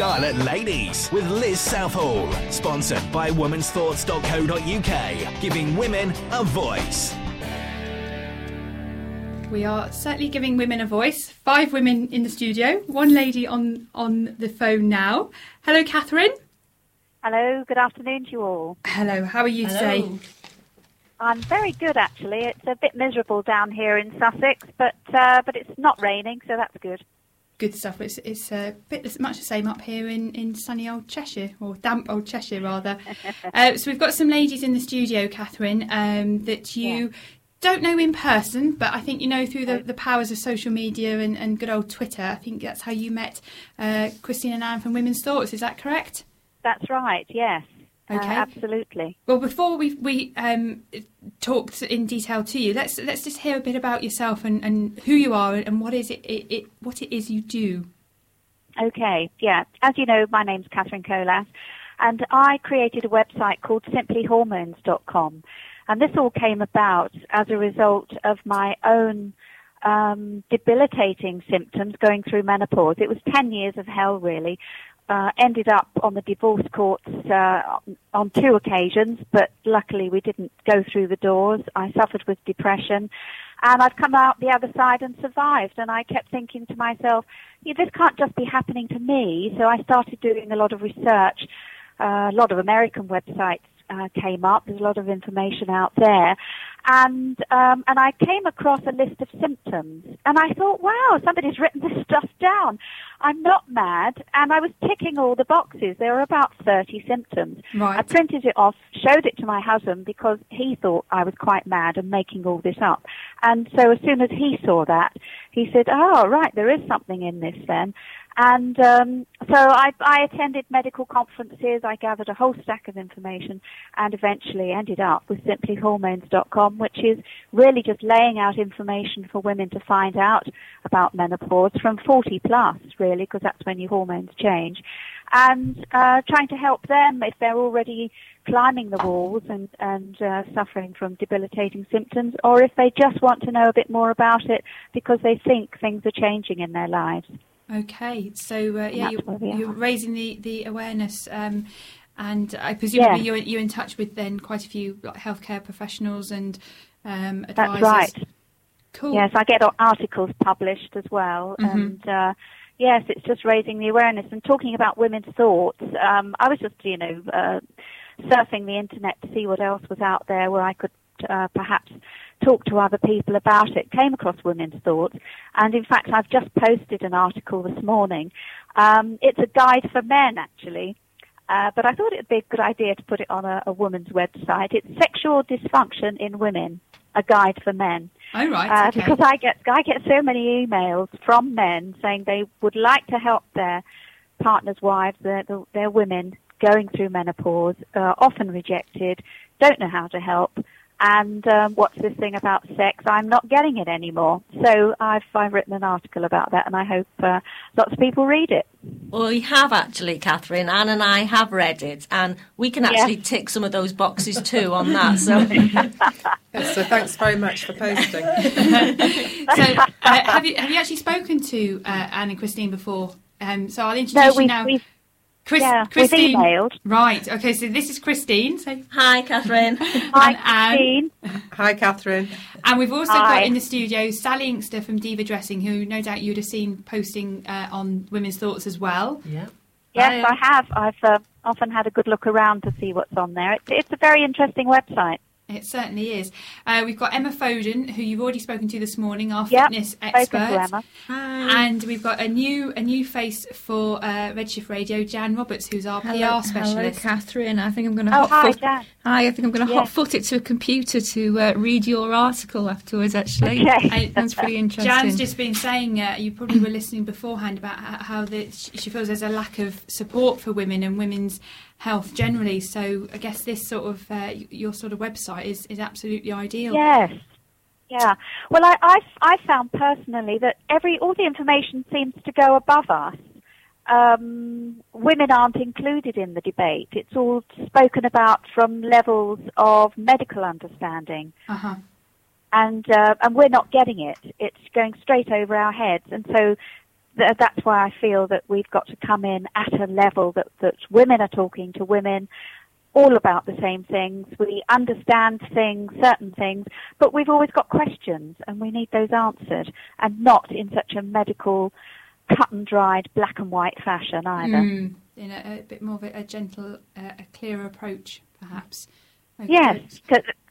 Scarlet Ladies with Liz Southall. Sponsored by womansthoughts.co.uk, giving women a voice. We are certainly giving women a voice. Five women in the studio, one lady on, on the phone now. Hello, Catherine. Hello, good afternoon to you all. Hello, how are you today? I'm very good actually. It's a bit miserable down here in Sussex, but uh, but it's not raining, so that's good. Good stuff. It's it's a bit much the same up here in, in sunny old Cheshire, or damp old Cheshire rather. uh, so we've got some ladies in the studio, Catherine, um, that you don't know in person, but I think you know through the, the powers of social media and, and good old Twitter. I think that's how you met uh, Christine and Anne from Women's Thoughts. Is that correct? That's right. Yes. Uh, Okay. absolutely. Well, before we we um, talked in detail to you, let's let's just hear a bit about yourself and, and who you are and what is it, it, it what it is you do. Okay. Yeah. As you know, my name's Catherine Colas, and I created a website called simplyhormones.com, and this all came about as a result of my own um, debilitating symptoms going through menopause. It was ten years of hell, really. Uh, ended up on the divorce courts uh, on two occasions, but luckily we didn't go through the doors. I suffered with depression, and I've come out the other side and survived. And I kept thinking to myself, yeah, this can't just be happening to me. So I started doing a lot of research. Uh, a lot of American websites uh, came up. There's a lot of information out there, and um, and I came across a list of symptoms, and I thought, wow, somebody's written this stuff down. I'm not mad, and I was ticking all the boxes. There were about 30 symptoms. Right. I printed it off, showed it to my husband because he thought I was quite mad and making all this up. And so as soon as he saw that, he said, "Oh, right, there is something in this then." And um, so I, I attended medical conferences. I gathered a whole stack of information, and eventually ended up with simplyhormones.com, which is really just laying out information for women to find out about menopause from 40 plus, really, because that's when your hormones change, and uh, trying to help them if they're already climbing the walls and and uh, suffering from debilitating symptoms, or if they just want to know a bit more about it because they think things are changing in their lives. Okay, so uh, yeah, That's where we you're, you're raising the the awareness, um, and I presume Yeah. you're you're in touch with then quite a few like, healthcare professionals and um, advisors. That's right. Cool. Yes, I get articles published as well, Mhm. and uh, yes, it's just raising the awareness and talking about women's thoughts. Um, I was just, you know, uh, surfing the internet to see what else was out there where I could uh, perhaps talk to other people about it. Came across women's thoughts, and in fact, I've just posted an article this morning. Um, it's a guide for men, actually. Uh, but I thought it would be a good idea to put it on a, a woman's website. It's Sexual Dysfunction in Women, a guide for men. Oh right. Uh, okay. Because I get I get so many emails from men saying they would like to help their partners' wives, their their women going through menopause, uh, often rejected, don't know how to help, and um, what's this thing about sex? I'm not getting it anymore. So I've I've written an article about that, and I hope uh, lots of people read it. Well, we have actually, Catherine. Anne and I have read it, and we can actually tick some of those boxes too on that. So, Yes, so thanks very much for posting. so uh, have you have you actually spoken to uh, Anne and Christine before? Um, so I'll introduce No, you we've, now. we've Chris, yeah, we've Christine. emailed. Right. Okay. So this is Christine. So hi, Catherine. Hi, and Anne. Christine. Hi, Catherine. And we've also Hi. got in the studio Sally Inkster from Diva Dressing, who no doubt you'd have seen posting uh, on Women's Thoughts as well. Yeah. Yes, I have. I've uh, often had a good look around to see what's on there. It's, it's a very interesting website. It certainly is. Uh, we've got Emma Foden, who you've already spoken to this morning, our Yep, fitness Spoken to expert. Emma. And we've got a new a new face for uh, Redshift Radio, Jan Roberts, who's our Hello, PR hello, specialist. Catherine. I think I'm going to Oh, hot hi, foot. Jan. Hi, I think I'm going to Yeah. hot foot it to a computer to uh, read your article afterwards. Actually, Okay. that's pretty interesting. Jan's just been saying, uh, you probably were listening beforehand about how, how the, she feels there's a lack of support for women and women's health generally. So I guess this sort of uh, your sort of website is, is absolutely ideal. Yes. Yeah. Well, I, I, I found personally that every all the information seems to go above us. Um, women aren't included in the debate. It's all spoken about from levels of medical understanding, Uh-huh. and uh, and we're not getting it. It's going straight over our heads, and so th- that's why I feel that we've got to come in at a level that, that women are talking to women all about the same things. We understand things, certain things, but we've always got questions and we need those answered and not in such a medical, cut and dried, black and white fashion either. Mm, in a, a bit more of a, a gentle, uh, a clearer approach, perhaps. Okay. Yes,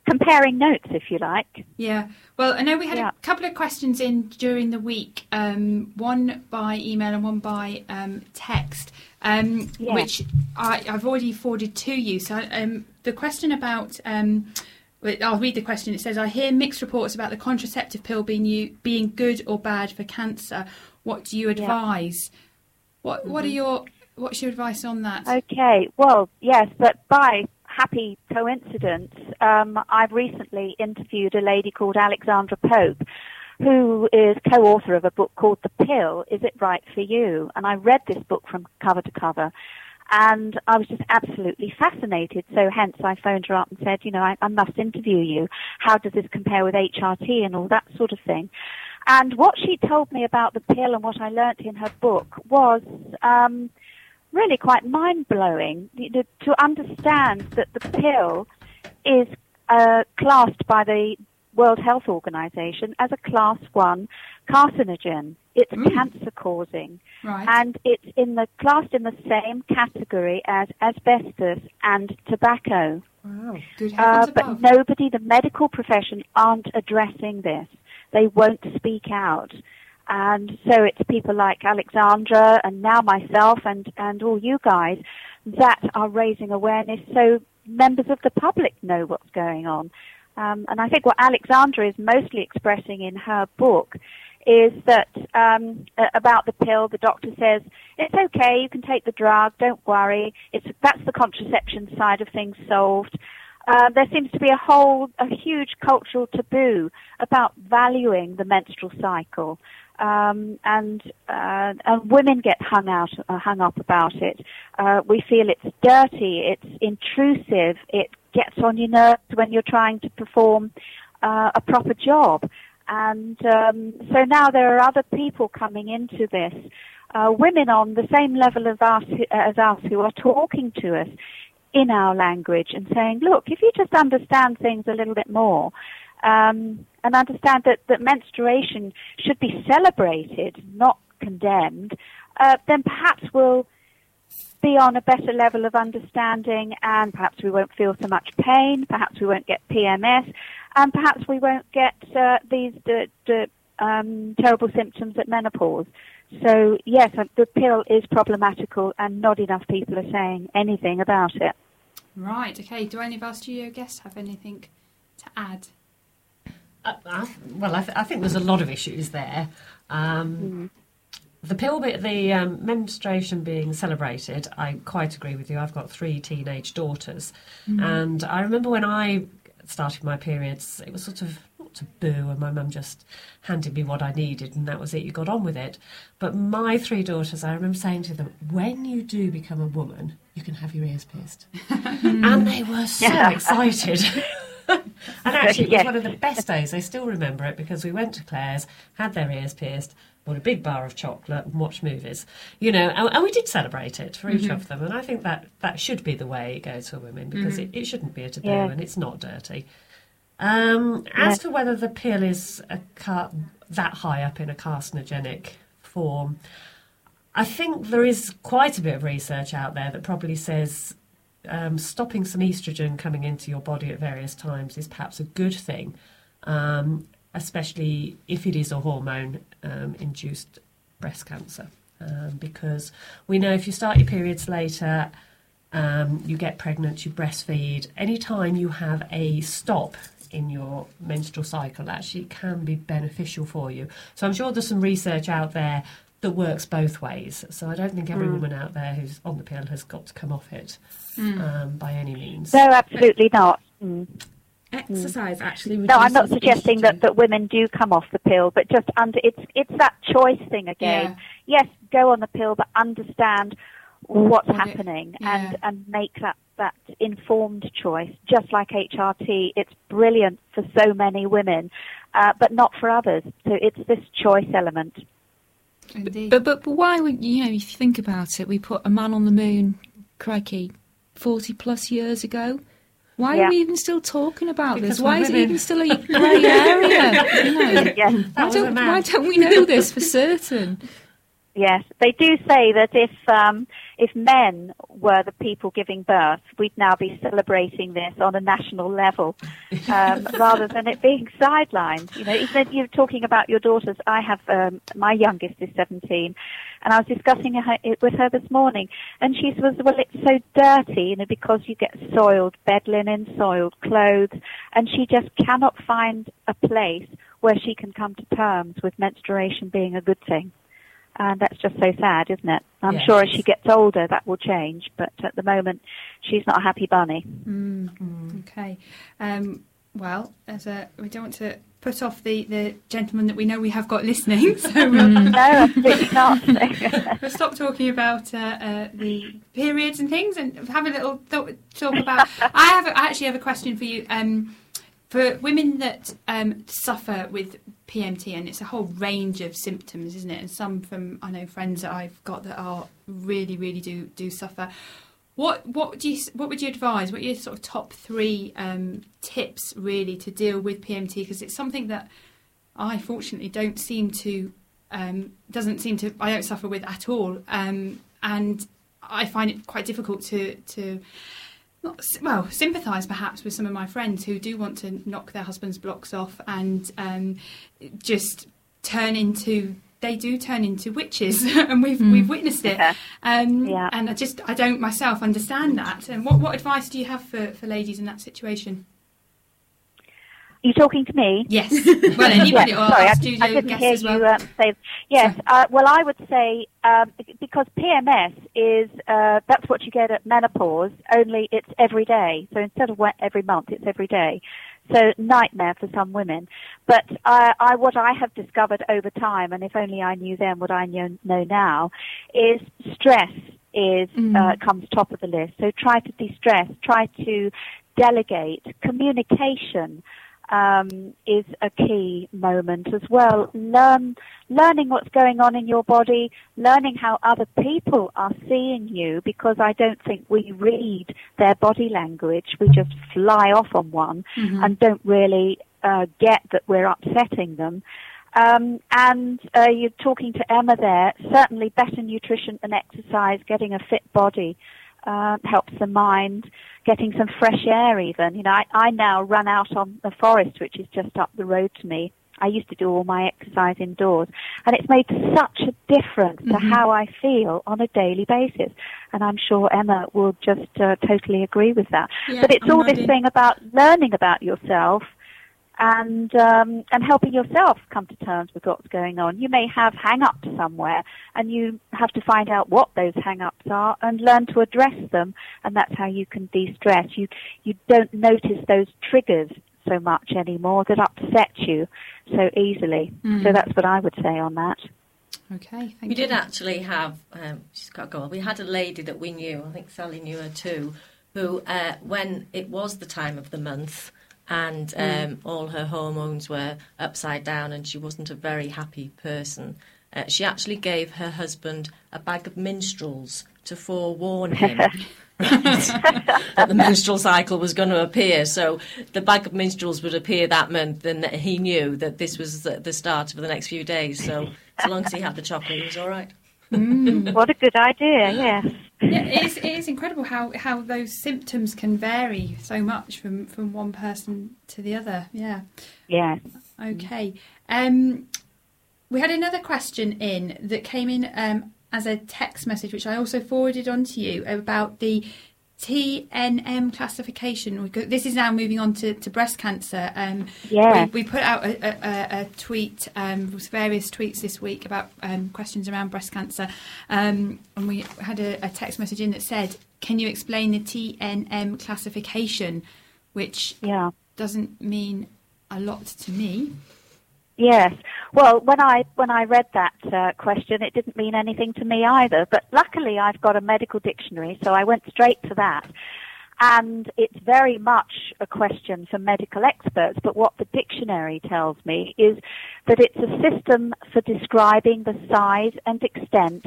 comparing notes, if you like. Yeah. Well, I know we had Yeah. a couple of questions in during the week. Um, one by email and one by um, text, um, Yeah. which I, I've already forwarded to you. So um, the question about. Um, I'll read the question. It says, "I hear mixed reports about the contraceptive pill being you, being good or bad for cancer. What do you advise? What What are your What's your advice on that? Okay, well, yes, but by happy coincidence, um, I've recently interviewed a lady called Alexandra Pope, who is co-author of a book called The Pill, Is It Right for You? And I read this book from cover to cover. And I was just absolutely fascinated. So hence I phoned her up and said, you know, I, I must interview you. How does this compare with HRT and all that sort of thing? And what she told me about the pill and what I learnt in her book was, um, really quite mind blowing to understand that the pill is uh, classed by the World Health Organization as a class one carcinogen. It's Mm. cancer causing, right. and it's in the classed in the same category as asbestos and tobacco. Wow. Uh, but above. nobody, the medical profession, aren't addressing this. They won't speak out. And so it's people like Alexandra and now myself and, and all you guys that are raising awareness so members of the public know what's going on. Um, and I think what Alexandra is mostly expressing in her book is that um, about the pill, the doctor says it's okay, you can take the drug, don't worry. It's that's the contraception side of things solved. Uh, there seems to be a whole, a huge cultural taboo about valuing the menstrual cycle, um, and uh, and women get hung out, uh, hung up about it. Uh, we feel it's dirty, it's intrusive, it gets on your nerves when you're trying to perform uh, a proper job. And um, so now there are other people coming into this, uh, women on the same level of us, as us who are talking to us in our language and saying, look, if you just understand things a little bit more, um, and understand that, that menstruation should be celebrated, not condemned, uh, then perhaps we'll be on a better level of understanding and perhaps we won't feel so much pain, perhaps we won't get PMS, and perhaps we won't get uh, these the, the, um, terrible symptoms at menopause. So yes, uh, the pill is problematical and not enough people are saying anything about it. Right. Okay. Do any of our studio guests have anything to add? Uh, I, well, I, th- I think there's a lot of issues there. Um, The pill bit, the um, menstruation being celebrated, I quite agree with you. I've got three teenage daughters, and I remember when I started my periods, it was sort of not taboo, and my mum just handed me what I needed, and that was it. You got on with it. But my three daughters, I remember saying to them, "When you do become a woman, you can have your ears pierced," hmm. and they were so Yeah. excited. and actually, it was Yes. one of the best days. I still remember it because we went to Claire's, had their ears pierced, bought a big bar of chocolate, and watched movies. You know, and, and we did celebrate it for each mm-hmm. of them. And I think that that should be the way it goes for women because mm-hmm. it, it shouldn't be a taboo Yeah. and it's not dirty. Um, as to whether the pill is a car- that high up in a carcinogenic form, I think there is quite a bit of research out there that probably says um, stopping some estrogen coming into your body at various times is perhaps a good thing, um, especially if it is a hormone um, induced breast cancer. Um, because we know if you start your periods later, um, you get pregnant, you breastfeed, anytime you have a stop in your menstrual cycle, actually can be beneficial for you. So I'm sure there's some research out there that works both ways. So I don't think every woman out there who's on the pill has got to come off it um, by any means. No, absolutely not. Mm. Exercise actually. No, I'm not suggesting that, estrogen. that women do come off the pill, but just under it's it's that choice thing again. Yes, go on the pill, but understand what's happening yeah. and and make that that informed choice. Just like HRT, it's brilliant for so many women, uh, but not for others. So it's this choice element. Indeed. But, but but why would you know? If you think about it, we put a man on the moon, crikey, forty plus years ago. Why Yeah. are we even still talking about Because this? Why we're is it even still a grey area? You know? Yes. Why don't, why don't we know this for certain? Yes, they do say that if um, if men were the people giving birth, we'd now be celebrating this on a national level, um, rather than it being sidelined. You know, even you're talking about your daughters. I have um, my youngest is 17, and I was discussing her, it with her this morning, and she was, well, it's so dirty, you know, because you get soiled bed linen, soiled clothes, and she just cannot find a place where she can come to terms with menstruation being a good thing. And that's just so sad, isn't it? I'm Yes. sure as she gets older that will change, but at the moment she's not a happy bunny. Okay. Um, well, as a, we don't want to put off the, the gentleman that we know we have got listening, so we'll, No, absolutely not. we'll stop talking about uh, uh, the periods and things and have a little th- talk about. I have I actually have a question for you. Um, for women that um, suffer with PMT, and it's a whole range of symptoms, isn't it? And some from I know friends that I've got that are really, really do do suffer. What what do you what would you advise? What are your sort of top three um, tips really to deal with PMT? Because it's something that I fortunately don't seem to um, doesn't seem to I don't suffer with at all, um, and I find it quite difficult to to not well sympathise perhaps with some of my friends who do want to knock their husbands' blocks off and um, just turn into they do turn into witches and we've we've witnessed it Yeah. um, Yeah. and I just I don't myself understand that and what what advice do you have for, for ladies in that situation you talking to me? yes well anybody sorry, I, studio I didn't hear as well you um, say. Yes, uh, well, I would say um, because PMS is uh, that's what you get at menopause. Only it's every day. So instead of every month, it's every day. So nightmare for some women. But I, I, what I have discovered over time, and if only I knew then what I know, know now, is stress is uh, comes top of the list. So try to de-stress. Try to delegate. Communication um, is a key moment as well. Learn, learning what's going on in your body, learning how other people are seeing you, because I don't think we read their body language. We just fly off on one and don't really uh, get that we're upsetting them. Um, and uh, you're talking to Emma there. Certainly, better nutrition and exercise, getting a fit body uh, helps the mind. Getting some fresh air, even. You know, I, I now run out on the forest, which is just up the road to me. I used to do all my exercise indoors, and it's made such a difference to how I feel on a daily basis. And I'm sure Emma will just uh, totally agree with that. Yeah, but it's I'm all this nodding. thing about learning about yourself and um, and helping yourself come to terms with what's going on. You may have hang-ups somewhere, and you have to find out what those hang-ups are and learn to address them. And that's how you can de-stress. You you don't notice those triggers so much anymore that upset you so easily. So that's what I would say on that. okay thank We you did actually have, um, she's got to go on. We had a lady that we knew, I think Sally knew her too, who, uh, when it was the time of the month and um, all her hormones were upside down and she wasn't a very happy person, uh, she actually gave her husband a bag of minstrels to forewarn him. that the menstrual cycle was going to appear. So the bag of minstrels would appear that month, and he knew that this was the the start of the next few days. So as long as he had the chocolate, he was all right. What a good idea! Yes. Yeah, it is, it is incredible how, how those symptoms can vary so much from, from one person to the other. Yeah. Yes. Okay. Um, we had another question in that came in um, as a text message, which I also forwarded on to you about the TNM classification. We go- This is now moving on to, to breast cancer. Um, Yeah. we, we put out a, a, a- a tweet, um, various tweets this week about um, questions around breast cancer, um, and we had a, a text message in that said, "Can you explain the TNM classification?" Which Yeah. doesn't mean a lot to me. Yes. Well, when I when I read that uh, question, it didn't mean anything to me either. But luckily, I've got a medical dictionary, so I went straight to that. and it's very much a question for medical experts. But what the dictionary tells me is that it's a system for describing the size and extent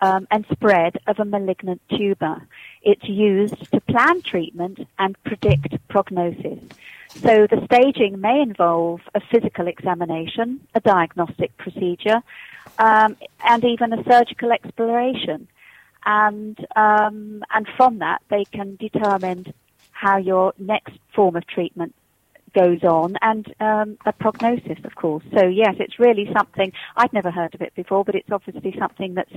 um, and spread of a malignant tumour. It's used to plan treatment and predict prognosis. So the staging may involve a physical examination, a diagnostic procedure, um, and even a surgical exploration. And um, and from that, they can determine how your next form of treatment goes on and um, a prognosis, of course. So yes, it's really something I'd never heard of it before, but it's obviously something that's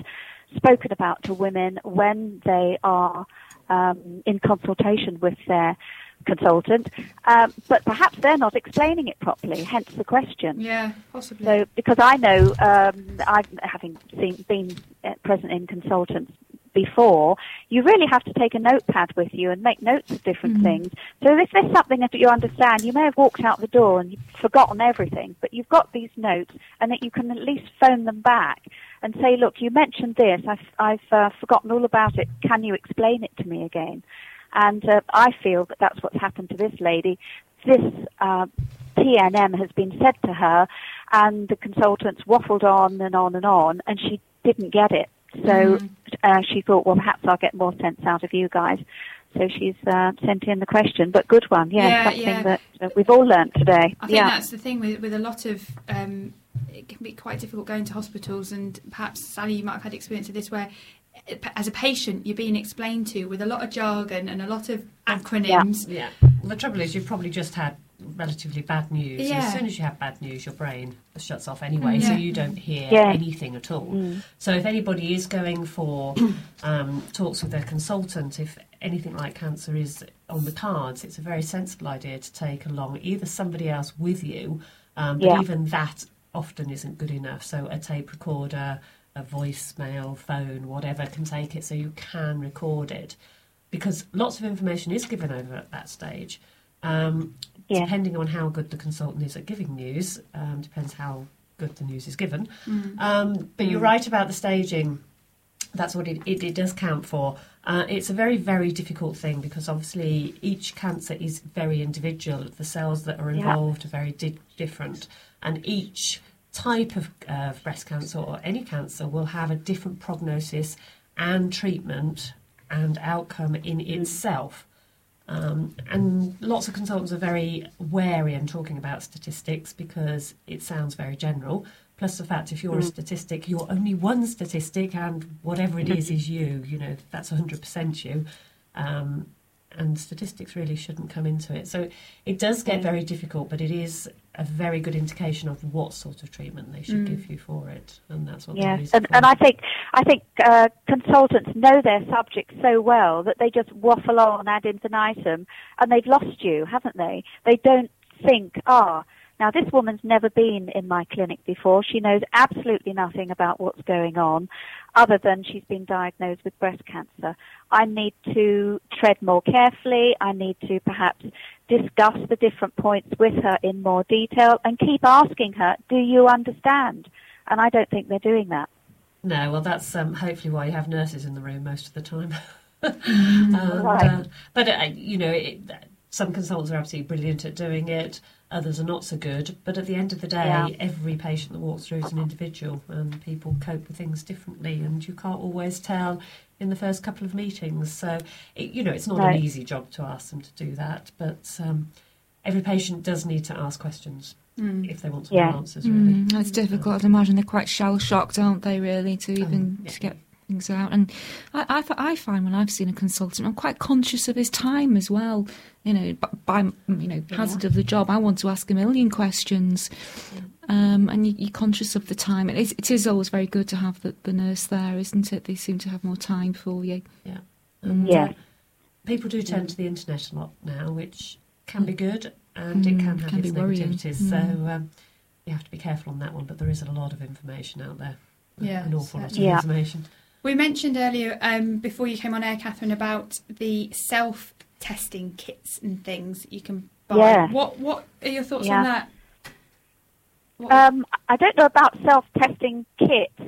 spoken about to women when they are um, in consultation with their consultant, um, but perhaps they're not explaining it properly. Hence the question. Yeah, possibly. So, because I know, um, I've having seen, been uh, present in consultants before, you really have to take a notepad with you and make notes of different things. So if there's something that you understand, you may have walked out the door and you've forgotten everything, but you've got these notes and that you can at least phone them back and say, look, you mentioned this, I've, I've uh, forgotten all about it, can you explain it to me again? And uh, I feel that that's what's happened to this lady. This uh, TNM has been said to her, and the consultants waffled on and on and on, and she didn't get it. So uh, she thought, well, perhaps I'll get more sense out of you guys. So she's uh, sent in the question, but good one, yeah, Yeah, something yeah. that uh, we've all learnt today. I think yeah, that's the thing with, with a lot of. Um, it can be quite difficult going to hospitals, and perhaps Sally, you might have had experience of this, where as a patient you're being explained to with a lot of jargon and a lot of acronyms. Yeah. The trouble is, you've probably just had relatively bad news. And Yeah. As soon as you have bad news, your brain shuts off anyway, so you don't hear Yeah. anything at all. So if anybody is going for um, talks with their consultant, if anything like cancer is on the cards, it's a very sensible idea to take along either somebody else with you, um, but Yeah. even that often isn't good enough. So a tape recorder, a voicemail, phone, whatever can take it so you can record it. Because lots of information is given over at that stage. Um, Yeah. Depending on how good the consultant is at giving news, um, depends how good the news is given. Mm. Um, but you're right about the staging. That's what it, it, it does count for. Uh, it's a very, very difficult thing because obviously each cancer is very individual. The cells that are Yeah. involved are very di- different, and each type of uh, breast cancer or any cancer will have a different prognosis and treatment and outcome in itself. Um, and lots of consultants are very wary in talking about statistics because it sounds very general. Plus, the fact if you're a statistic, you're only one statistic, and whatever it is is you. You know, that's 100% you. Um, and statistics really shouldn't come into it. So it does get very difficult, but it is a very good indication of what sort of treatment they should give you for it, and that's what yeah, and, and I think I think uh, consultants know their subject so well that they just waffle on ad infinitum, and they've lost you, haven't they? They don't think, ah, now this woman's never been in my clinic before. She knows absolutely nothing about what's going on, other than she's been diagnosed with breast cancer. I need to tread more carefully. I need to perhaps discuss the different points with her in more detail and keep asking her, do you understand? And I don't think they're doing that. No, well, that's um, hopefully why you have nurses in the room most of the time. And, Right. uh, but uh, you know, it, some consultants are absolutely brilliant at doing it. Others are not so good. But at the end of the day, Yeah. every patient that walks through is an individual, and people cope with things differently. And you can't always tell in the first couple of meetings. So, it, you know, it's not Right. an easy job to ask them to do that. But um, every patient does need to ask questions if they want some Yeah. answers. Really, Mm, that's difficult. I'd imagine they're quite shell shocked, aren't they? Really, to even yeah. to get things out. And I find when I've seen a consultant, I'm quite conscious of his time as well. You know, b- by you know hazard of the job, I want to ask a million questions, um, and you, you're conscious of the time. It is, it is always very good to have the, the nurse there, isn't it? They seem to have more time for you. Yeah. And, Yeah. uh, people do turn to the internet a lot now, which can be good and it can Mm, have can its be worrying. negativities. So Mm. um, you have to be careful on that one. But there is a lot of information out there. Yeah, An awful lot of Yeah. information. We mentioned earlier um, before you came on air, Catherine, about the self-testing kits and things you can buy. Yeah. What What are your thoughts Yeah. on that? What- Um, I don't know about self-testing kits.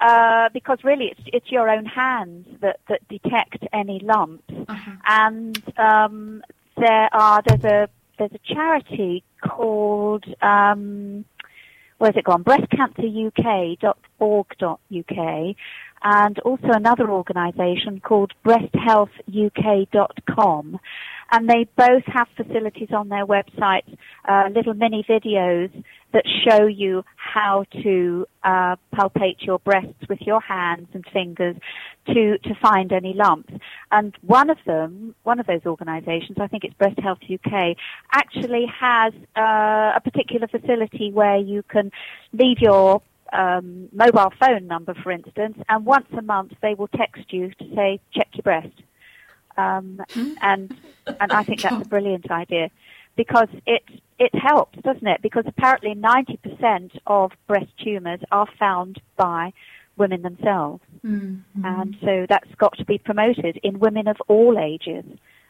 uh, because really it's it's your own hands that that detect any lumps, Uh-huh. and um, there are there's a there's a charity called um, where's it gone? breastcanceruk.org.uk and also another organisation called breasthealthuk.com. And they both have facilities on their websites, uh, little mini videos that show you how to uh, palpate your breasts with your hands and fingers to, to find any lumps. And one of them, one of those organisations, I think it's Breast Health UK, actually has uh, a particular facility where you can leave your um, mobile phone number, for instance, and once a month they will text you to say, check your breast. Um, and and I think that's a brilliant idea because it it helps, doesn't it? Because apparently 90% of breast tumours are found by women themselves, Mm-hmm. and so that's got to be promoted in women of all ages,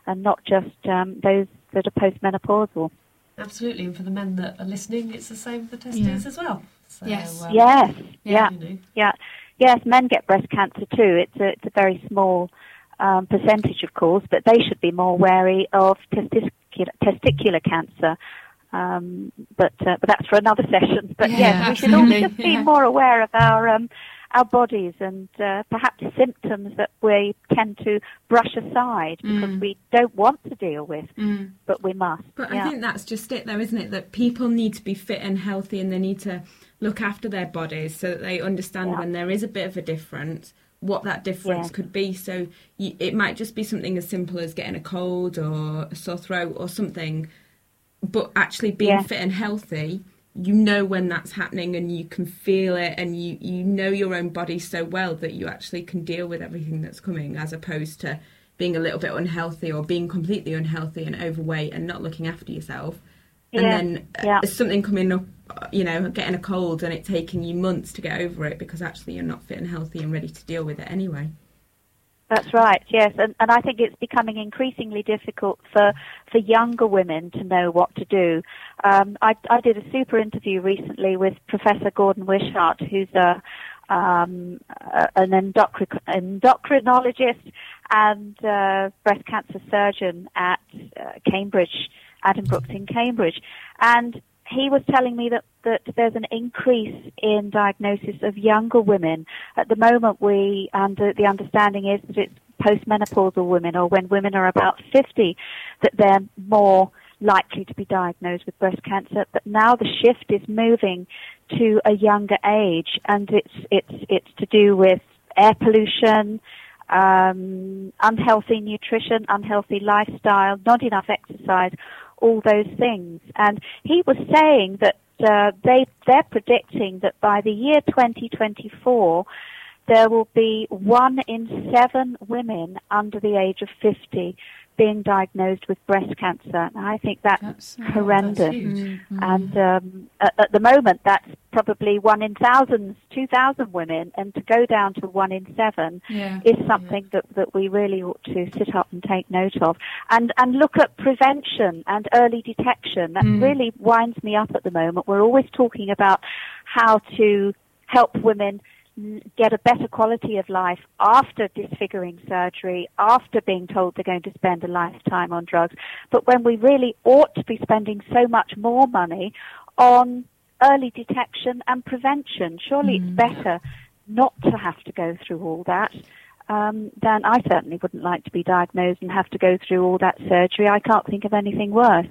and not just um, those that are postmenopausal. Absolutely, and for the men that are listening, it's the same for testes Yeah. as well. So, Yes. um, Yes, yeah. You know, Yeah, yes, men get breast cancer too. It's a, it's a very small um, percentage, of course, but they should be more wary of testicular, testicular cancer. Um, but uh, but that's for another session. But Yeah, yes, we should all just be yeah. more aware of our um, our bodies and uh, perhaps symptoms that we tend to brush aside because Mm. we don't want to deal with, Mm. but we must. But yeah. I think that's just it, though, isn't it? That people need to be fit and healthy and they need to look after their bodies so that they understand Yeah. when there is a bit of a difference, what that difference could be. So you, it might just be something as simple as getting a cold or a sore throat or something, but actually being fit and healthy. You know when that's happening, and you can feel it, and you, you know your own body so well that you actually can deal with everything that's coming, as opposed to being a little bit unhealthy or being completely unhealthy and overweight and not looking after yourself. And then uh, yeah. there's something coming up, uh, you know, getting a cold and it taking you months to get over it because actually you're not fit and healthy and ready to deal with it anyway. That's right, yes, and, and I think it's becoming increasingly difficult for, for younger women to know what to do. Um, I, I did a super interview recently with Professor Gordon Wishart, who's a, um, an endocrin- endocrinologist and uh, breast cancer surgeon at uh, Cambridge, Addenbrooke's in Cambridge, and he was telling me that, that there's an increase in diagnosis of younger women. At the moment, we under the understanding is that it's postmenopausal women, or when women are about 50, that they're more likely to be diagnosed with breast cancer. But now the shift is moving to a younger age, and it's it's it's to do with air pollution, um, unhealthy nutrition, unhealthy lifestyle, not enough exercise, all those things. And he was saying that uh, they they're predicting that by the year 2024 there will be one in seven women under the age of 50 being diagnosed with breast cancer. And I think that's, That's- horrendous. that's huge. And um, at, at the moment, that's probably one in thousands, 2,000 women, and to go down to one in seven Yeah. is something that, that we really ought to sit up and take note of. And, and look at prevention and early detection. That Mm. really winds me up at the moment. We're always talking about how to help women n- get a better quality of life after disfiguring surgery, after being told they're going to spend a lifetime on drugs. But when we really ought to be spending so much more money on early detection and prevention. Surely it's better not to have to go through all that. Um, then I certainly wouldn't like to be diagnosed and have to go through all that surgery. I can't think of anything worse.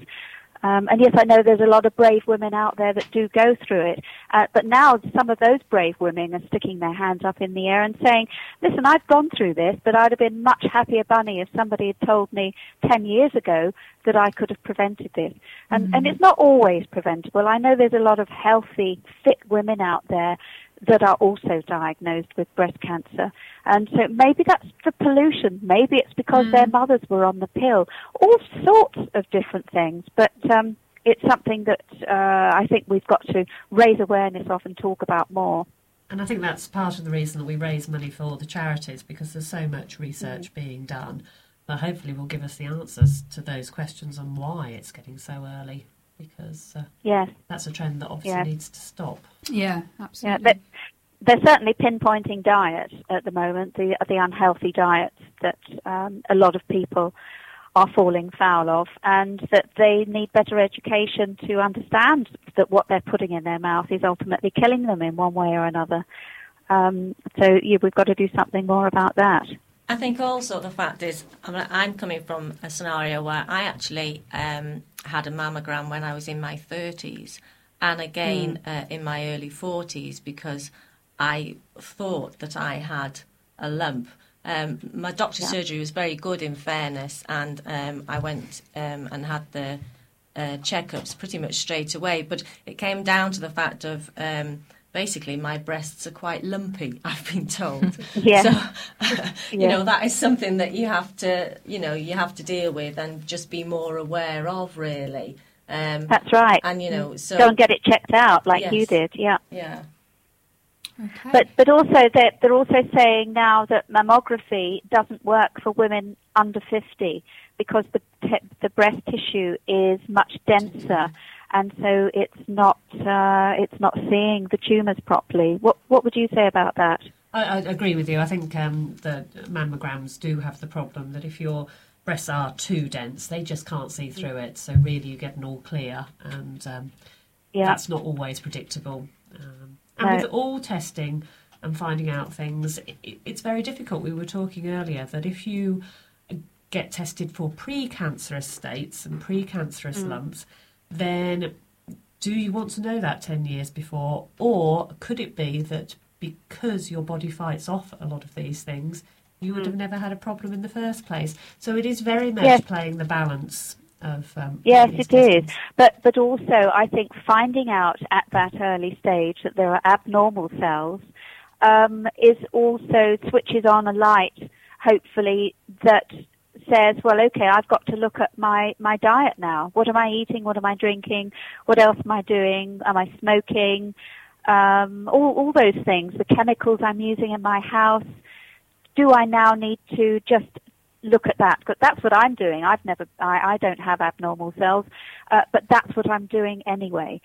Um, and yes, I know there's a lot of brave women out there that do go through it. Uh, but now some of those brave women are sticking their hands up in the air and saying, listen, I've gone through this, but I'd have been much happier bunny if somebody had told me 10 years ago that I could have prevented this. And, and it's not always preventable. I know there's a lot of healthy, fit women out there that are also diagnosed with breast cancer. And so maybe that's the pollution. Maybe it's because their mothers were on the pill. All sorts of different things. But um, it's something that uh, I think we've got to raise awareness of and talk about more. And I think that's part of the reason that we raise money for the charities because there's so much research being done that hopefully will give us the answers to those questions on why it's getting so early because uh, Yes. that's a trend that obviously Yeah. needs to stop. Yeah, Yeah, absolutely. but they're certainly pinpointing diet at the moment, the the unhealthy diet that um, a lot of people are falling foul of, and that they need better education to understand that what they're putting in their mouth is ultimately killing them in one way or another. Um, so yeah, we've got to do something more about that. I think also the fact is, I mean, I'm coming from a scenario where I actually um, had a mammogram when I was in my 30s, and again uh, in my early 40s because I thought that I had a lump. Um, my doctor's Yeah. surgery was very good, in fairness, and um, I went um, and had the uh, checkups pretty much straight away. But it came down to the fact of um, basically my breasts are quite lumpy. I've been told. Yeah. So, you Yeah. know, that is something that you have to, you know, you have to deal with and just be more aware of, really. Um, That's right. and you know, so Go and get it checked out like you did. Yeah. yeah. Okay. But but also they're, they're also saying now that mammography doesn't work for women under 50 because the te- the breast tissue is much denser and so it's not uh, it's not seeing the tumours properly. What what would you say about that? I, I agree with you. I think um, the mammograms do have the problem that if your breasts are too dense, they just can't see through it. So really, you get an all clear, and um, Yeah. that's not always predictable. Um, and No. with all testing and finding out things, it, it's very difficult. We were talking earlier that if you get tested for precancerous states and precancerous Mm. lumps, then do you want to know that 10 years before? Or could it be that because your body fights off a lot of these things, you would have never had a problem in the first place? So it is very much. Yes. playing the balance of. Um, Yes, these it is. testings. But but also, I think finding out at that early stage that there are abnormal cells um, is also switches on a light, hopefully that says, well, okay, I've got to look at my my diet now. What am I eating? What am I drinking? What else am I doing? Am I smoking? Um, all all those things. The chemicals I'm using in my house. Do I now need to just look at that. 'Cause that's what I'm doing. I've never, I, I don't have abnormal cells, uh, but that's what I'm doing anyway.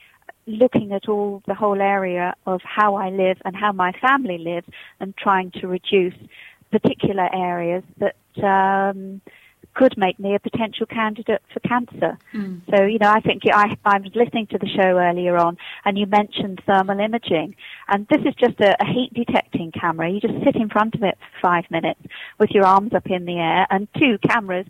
Looking at all the whole area of how I live and how my family lives, and trying to reduce particular areas that um, could make me a potential candidate for cancer. So, you know, I think I, I was listening to the show earlier on, and you mentioned thermal imaging, and this is just a, a heat detecting camera. You just sit in front of it for five minutes with your arms up in the air, and two cameras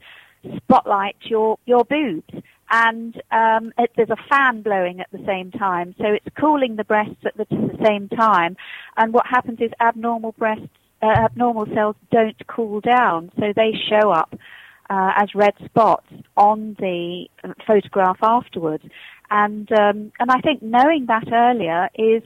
spotlight your your boobs. And um, it, there's a fan blowing at the same time, so it's cooling the breasts at the, the same time. And what happens is abnormal breasts, uh, abnormal cells don't cool down, so they show up uh, as red spots on the photograph afterwards. And um, and I think knowing that earlier is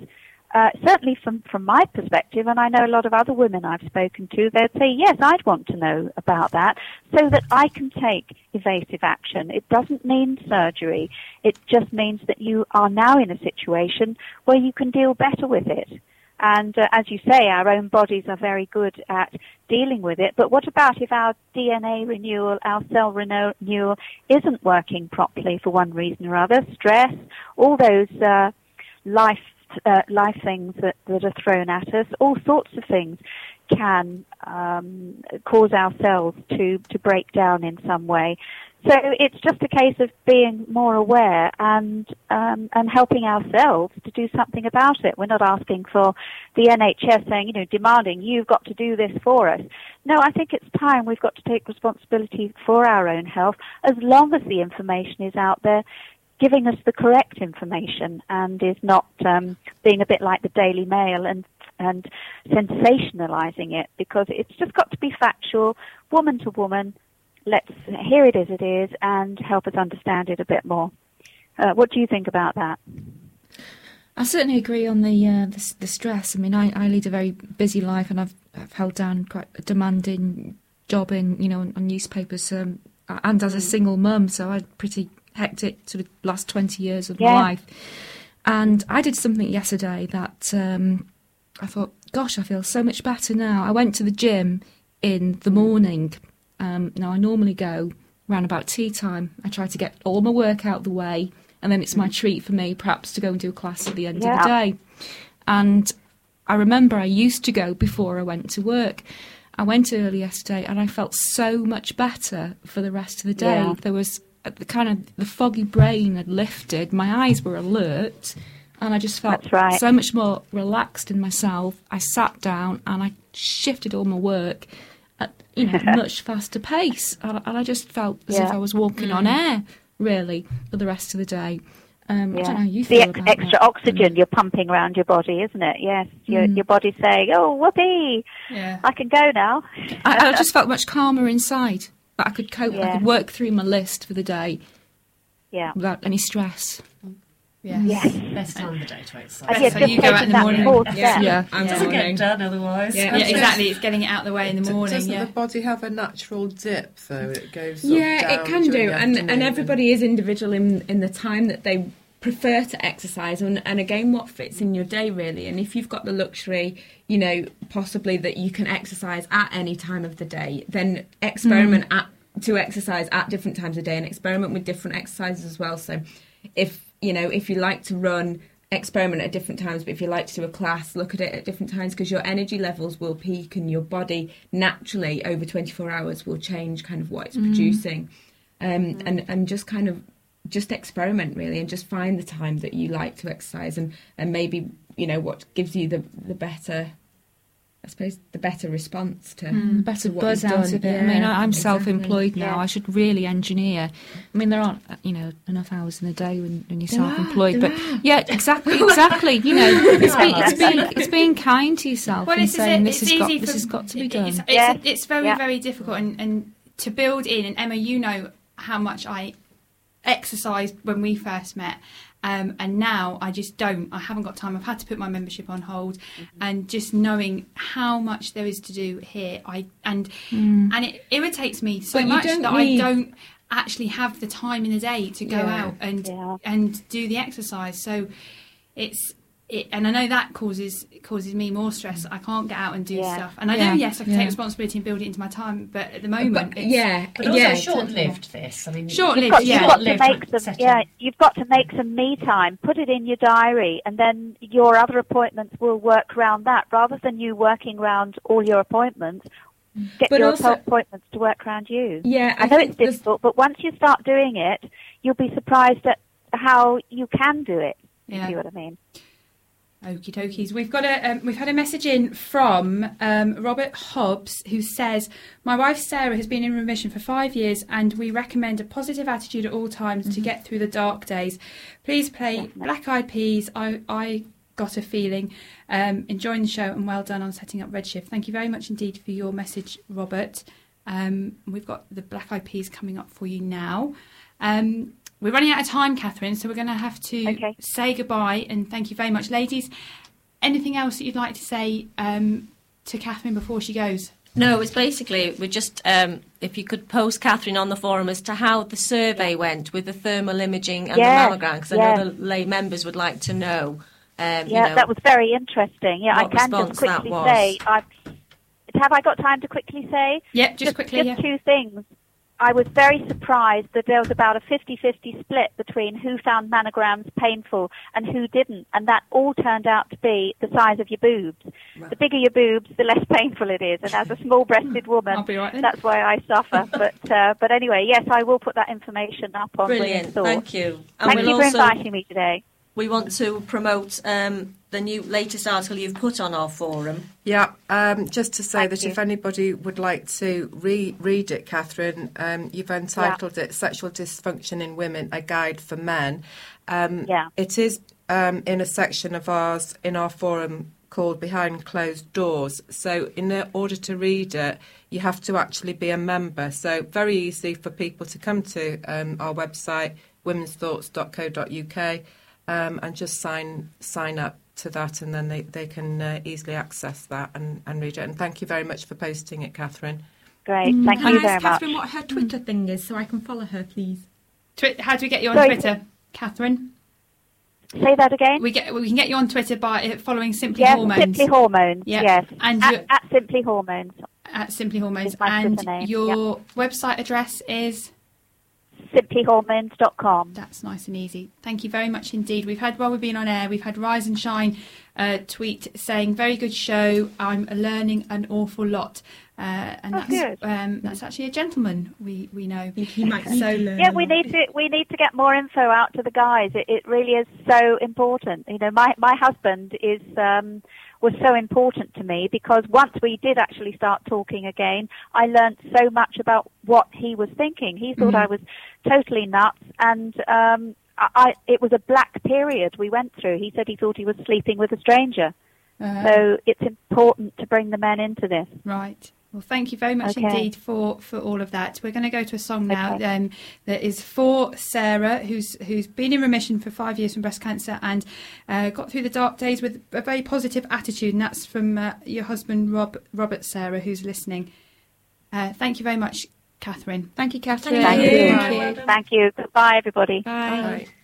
uh, certainly from from my perspective, and I know a lot of other women I've spoken to, they'd say, yes, I'd want to know about that so that I can take evasive action. It doesn't mean surgery. It just means that you are now in a situation where you can deal better with it. And uh, as you say, our own bodies are very good at dealing with it. But what about if our DNA renewal, our cell renewal isn't working properly for one reason or other? Stress, all those uh, life uh, life things that, that are thrown at us, all sorts of things can um, cause our cells to, to break down in some way. So it's just a case of being more aware and um, and helping ourselves to do something about it. We're not asking for the NHS saying, you know, demanding you've got to do this for us. No, I think it's time we've got to take responsibility for our own health as long as the information is out there giving us the correct information and is not um, being a bit like the Daily Mail and and sensationalizing it because it's just got to be factual, woman to woman. Let's hear it as it is and help us understand it a bit more. Uh, what do you think about that? I certainly agree on the, uh, the the stress. I mean, I, I lead a very busy life, and I've I've held down quite a demanding job in you know on, on newspapers, um, and as a single mum, so I had pretty hectic sort of last twenty years of Yeah. my life. And I did something yesterday that um, I thought, gosh, I feel so much better now. I went to the gym in the morning. Um, now I normally go around about tea time. I try to get all my work out the way, and then it's my treat for me, perhaps, to go and do a class at the end of the day. And I remember I used to go before I went to work. I went early yesterday and I felt so much better for the rest of the day. Yeah. There was uh, the kind of the foggy brain had lifted, my eyes were alert, and I just felt right. so much more relaxed in myself. I sat down and I shifted all my work you know much faster pace, and, and I just felt as if I was walking on air really for the rest of the day. Um, I don't know how you the feel ex- about extra that. oxygen you're pumping around your body, isn't it? Yes, your Mm. your body's saying, "Oh, whoopee, Yeah. I can go now." I, I just felt much calmer inside. That I could cope. I could work through my list for the day Yeah. without any stress. Yeah. Yes. Best time of the day to exercise. And yeah, So you go out in the morning. fourth Yeah. step. Yeah. I'm Yeah. to morning. get done otherwise. Yeah, Yes. exactly. It's getting it out of the way in the morning. Doesn't Yeah. the body have a natural dip though? It goes. sort of Yeah, it can do, and and everybody is individual in in the time that they prefer to exercise, and and again, what fits in your day really. And if you've got the luxury, you know, possibly that you can exercise at any time of the day, then experiment at to exercise at different times of day, and experiment with different exercises as well. So, if you know, if you like to run. Experiment at different times, but if you like to do a class, look at it at different times because your energy levels will peak and your body naturally over 24 hours will change kind of what it's producing um, and and just kind of just experiment really and just find the time that you like to exercise and and maybe you know what gives you the the better I suppose the better response to, Mm, better to what buzz out done. of it. I mean, I, I'm exactly. self-employed now. Yeah. I should really engineer. I mean, there aren't uh, you know enough hours in the day when, when you're There self-employed, there but are. yeah, exactly, exactly. You know, it's, being, it's being it's being kind to yourself Well, and this saying it. this It's has got easy this has got to be done. It's, it's, Yes. it's very, Yeah. very difficult, and, and to build in. And Emma, you know how much I exercised when we first met, um, and now I just don't. I haven't got time. I've had to put my membership on hold, and just knowing how much there is to do here, I and and it irritates me so But much that need- I don't actually have the time in the day to go Yeah. out and Yeah. and do the exercise. So it's it, and I know that causes causes me more stress. I can't get out and do Yeah. stuff. And I Yeah. know, yes, I can Yeah. take responsibility and build it into my time, but at the moment, But, it's, yeah But also yeah short-lived. This, I mean, Short-lived, You've got, yeah. you've got to make some, setting. yeah, you've got to make some me time. Put it in your diary, and then your other appointments will work around that, rather than you working around all your appointments. Get But your also- appointments to work around you. yeah I, I, know it's difficult, but once you start doing it, you'll be surprised at how you can do it. if Yeah. You see what I mean? Okie dokies. We've got a um, we've had a message in from um, Robert Hobbs who says my wife Sarah has been in remission for five years and we recommend a positive attitude at all times to get through the dark days. Please play Definitely. Black Eyed Peas. I I got a feeling. Um, enjoying the show and well done on setting up Redshift. Thank you very much indeed for your message, Robert. Um, we've got the Black Eyed Peas coming up for you now. Um, we're running out of time, Catherine, so we're going to have to Okay. say goodbye and thank you very much, ladies. Anything else that you'd like to say um, to Catherine before she goes? No, it's basically we just um, if you could post Catherine on the forum as to how the survey went with the thermal imaging and Yes, the mammogram, because I yes. know the lay members would like to know. Um, Yeah, you know, that was very interesting. Yeah, I can just quickly say. I've, have I got time to quickly say? Yep, just, quickly. Just yeah. two things. I was very surprised that there was about a 50-50 split between who found mammograms painful and who didn't, and that all turned out to be the size of your boobs. The bigger your boobs, the less painful it is. And as a small-breasted woman, right that's why I suffer. but uh, but anyway, yes, I will put that information up on brilliant. Thank you. And Thank we'll you for also inviting me today. We want to promote um, the new latest article you've put on our forum. Yeah, um, just to say Thank that you. if anybody would like to re- read it, Catherine, um, you've entitled it "Sexual Dysfunction in Women: A Guide for Men." Um, Yeah. it is um, in a section of ours in our forum called "Behind Closed Doors." So, in order to read it, you have to actually be a member. So, very easy for people to come to um, our website, womensthoughts.co.uk, um, and just sign sign up to that, and then they, they can uh, easily access that and, and read it. And thank you very much for posting it, Catherine. Great. Thank Can you I very ask much. Catherine what her Twitter thing is so I can follow her, please? Twi- how do we get you on Sorry. Twitter, Catherine? Say that again. We get we can get you on Twitter by uh, following Simply yes, Hormones Simply Hormones. Yeah. Yes. And at, at Simply Hormones. at Simply Hormones, and Twitter name, your website address is simplyhormones.com. That's nice and easy. Thank you very much indeed. We've had, while we've been on air, we've had Rise and Shine uh, tweet saying, very good show, I'm learning an awful lot. Uh, and Oh, that's, um, that's actually a gentleman we, we know. He might So- learn Yeah, we need to we need to get more info out to the guys. It, it really is so important. You know, my my husband is um, was so important to me because once we did actually start talking again, I learnt so much about what he was thinking. He thought Mhm. I was totally nuts, and um, I, it was a black period we went through. He said he thought he was sleeping with a stranger. Uh, So it's important to bring the men into this. Right. Well, thank you very much Okay. indeed for, for all of that. We're going to go to a song now Okay. um, that is for Sarah, who's who's been in remission for five years from breast cancer and uh, got through the dark days with a very positive attitude. And that's from uh, your husband, Rob Robert Sarah, who's listening. Uh, thank you very much, Catherine. Thank you, Catherine. Thank Thank you. Thank you. Thank you. Goodbye, everybody. Bye.